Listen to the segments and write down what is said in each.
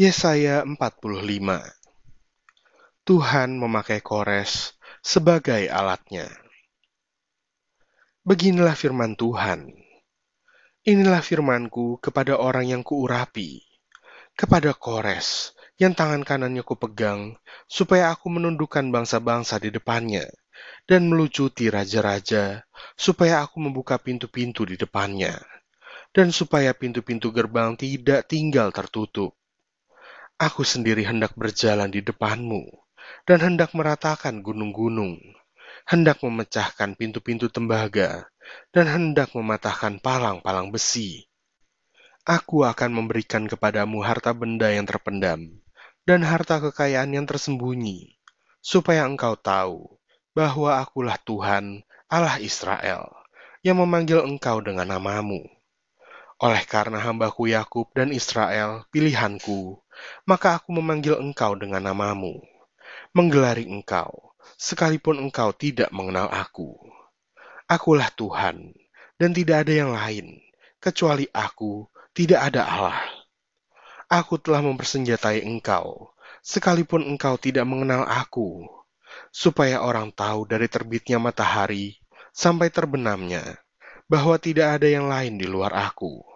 Yesaya 45 Tuhan memakai Kores sebagai alatnya. Beginilah firman Tuhan. Inilah firmanku kepada orang yang kuurapi, kepada Kores yang tangan kanannya kupegang, supaya aku menundukkan bangsa-bangsa di depannya, dan melucuti raja-raja, supaya aku membuka pintu-pintu di depannya, dan supaya pintu-pintu gerbang tidak tinggal tertutup Aku sendiri hendak berjalan di depanmu, dan hendak meratakan gunung-gunung, hendak memecahkan pintu-pintu tembaga, dan hendak mematahkan palang-palang besi. Aku akan memberikan kepadamu harta benda yang terpendam, dan harta kekayaan yang tersembunyi, supaya engkau tahu bahwa akulah Tuhan, Allah Israel, yang memanggil engkau dengan namamu. Oleh karena hambaku Yakub dan Israel, pilihanku, maka aku memanggil engkau dengan namamu, menggelari engkau, sekalipun engkau tidak mengenal aku. Akulah Tuhan, dan tidak ada yang lain, kecuali aku, tidak ada Allah. Aku telah mempersenjatai engkau, sekalipun engkau tidak mengenal aku, supaya orang tahu dari terbitnya matahari sampai terbenamnya, bahwa tidak ada yang lain di luar aku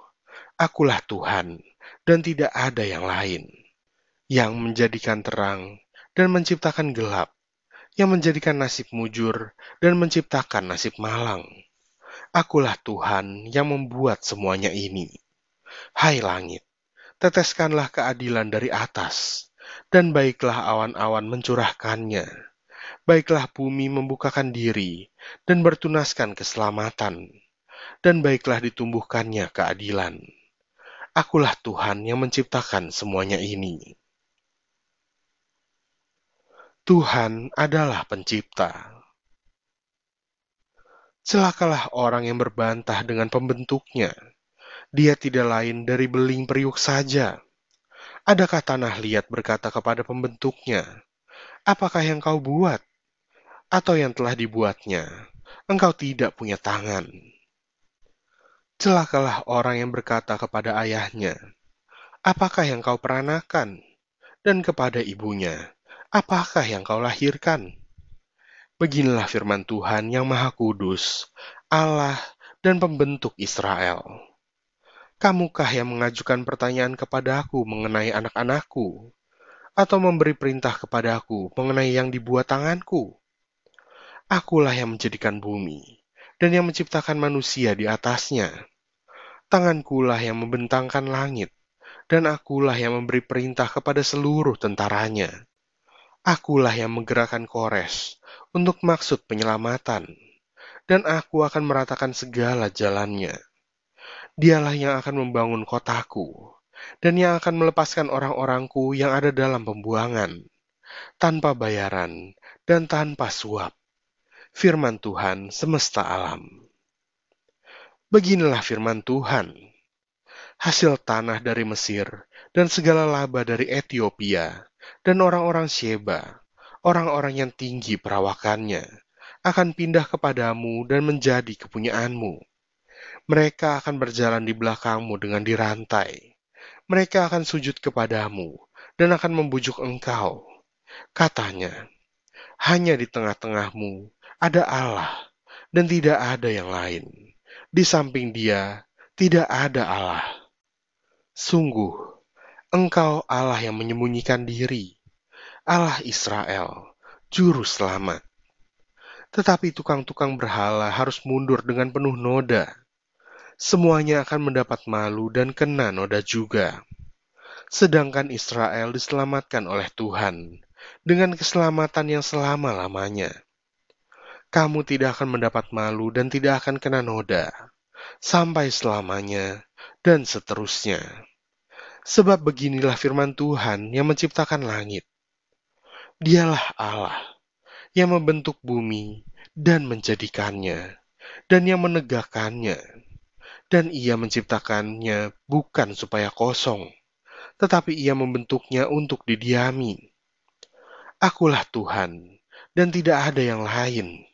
Akulah Tuhan, dan tidak ada yang lain, yang menjadikan terang dan menciptakan gelap, yang menjadikan nasib mujur dan menciptakan nasib malang. Akulah Tuhan yang membuat semuanya ini. Hai langit, teteskanlah keadilan dari atas, dan baiklah awan-awan mencurahkannya. Baiklah bumi membukakan diri dan bertunaskan keselamatan, dan baiklah ditumbuhkannya keadilan Akulah Tuhan yang menciptakan semuanya ini. Tuhan adalah pencipta. Celakalah orang yang berbantah dengan pembentuknya. Dia tidak lain dari beling periuk saja. Adakah tanah liat berkata kepada pembentuknya, Apakah yang kau buat? Atau yang telah dibuatnya, engkau tidak punya tangan. Celakalah orang yang berkata kepada ayahnya, Apakah yang kau peranakan? Dan kepada ibunya, Apakah yang kau lahirkan? Beginilah firman Tuhan yang Maha Kudus, Allah dan pembentuk Israel. Kamukah yang mengajukan pertanyaan kepadaku mengenai anak-anakku? Atau memberi perintah kepadaku mengenai yang dibuat tanganku? Akulah yang menjadikan bumi, dan yang menciptakan manusia di atasnya Tangankulah yang membentangkan langit, dan akulah yang memberi perintah kepada seluruh tentaranya. Akulah yang menggerakkan kores untuk maksud penyelamatan, dan aku akan meratakan segala jalannya. Dialah yang akan membangun kotaku, dan yang akan melepaskan orang-orangku yang ada dalam pembuangan, tanpa bayaran dan tanpa suap. Firman Tuhan semesta alam. Beginilah firman Tuhan. Hasil tanah dari Mesir dan segala laba dari Ethiopia dan orang-orang Sheba, orang-orang yang tinggi perawakannya, akan pindah kepadamu dan menjadi kepunyaanmu. Mereka akan berjalan di belakangmu dengan dirantai. Mereka akan sujud kepadamu dan akan membujuk engkau. Katanya, hanya di tengah-tengahmu ada Allah dan tidak ada yang lain di samping dia tidak ada Allah. Sungguh, engkau Allah yang menyembunyikan diri, Allah Israel, juru selamat. Tetapi tukang-tukang berhala harus mundur dengan penuh noda. Semuanya akan mendapat malu dan kena noda juga. Sedangkan Israel diselamatkan oleh Tuhan dengan keselamatan yang selama-lamanya kamu tidak akan mendapat malu dan tidak akan kena noda, sampai selamanya, dan seterusnya. Sebab beginilah firman Tuhan yang menciptakan langit. Dialah Allah yang membentuk bumi dan menjadikannya, dan yang menegakkannya. Dan ia menciptakannya bukan supaya kosong, tetapi ia membentuknya untuk didiami. Akulah Tuhan, dan tidak ada yang lain.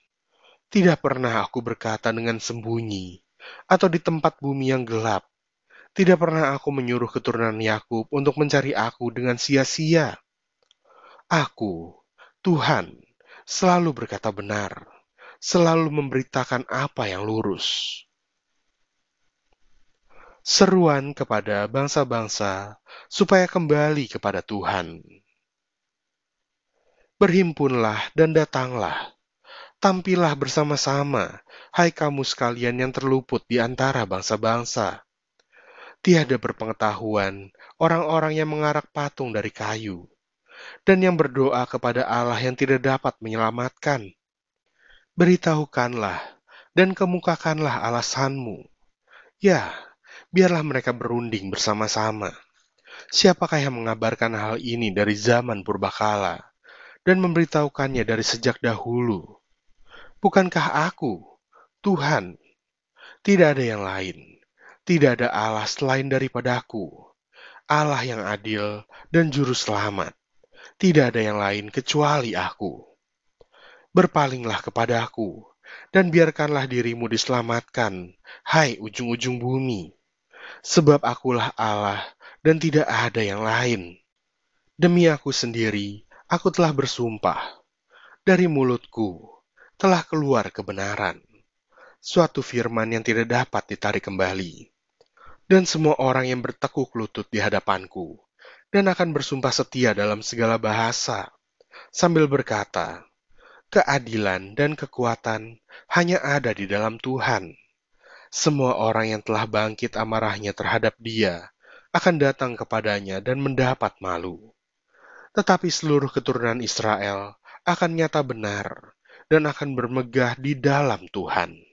Tidak pernah aku berkata dengan sembunyi, atau di tempat bumi yang gelap, Tidak pernah aku menyuruh keturunan Yakub untuk mencari aku dengan sia-sia. Aku, Tuhan, selalu berkata benar, selalu memberitakan apa yang lurus. Seruan kepada bangsa-bangsa supaya kembali kepada Tuhan. Berhimpunlah dan datanglah, tampillah bersama-sama, hai kamu sekalian yang terluput di antara bangsa-bangsa tiada berpengetahuan orang-orang yang mengarak patung dari kayu, dan yang berdoa kepada Allah yang tidak dapat menyelamatkan. Beritahukanlah dan kemukakanlah alasanmu. Ya, biarlah mereka berunding bersama-sama. Siapakah yang mengabarkan hal ini dari zaman purbakala dan memberitahukannya dari sejak dahulu? Bukankah aku, Tuhan? Tidak ada yang lain. Tidak ada Allah selain daripadaku, Allah yang adil dan juru selamat. Tidak ada yang lain kecuali aku. Berpalinglah kepadaku, dan biarkanlah dirimu diselamatkan, hai ujung-ujung bumi. Sebab akulah Allah, dan tidak ada yang lain. Demi aku sendiri, aku telah bersumpah. Dari mulutku telah keluar kebenaran. Suatu firman yang tidak dapat ditarik kembali dan semua orang yang bertekuk lutut di hadapanku, dan akan bersumpah setia dalam segala bahasa, sambil berkata, Keadilan dan kekuatan hanya ada di dalam Tuhan. Semua orang yang telah bangkit amarahnya terhadap dia akan datang kepadanya dan mendapat malu. Tetapi seluruh keturunan Israel akan nyata benar dan akan bermegah di dalam Tuhan.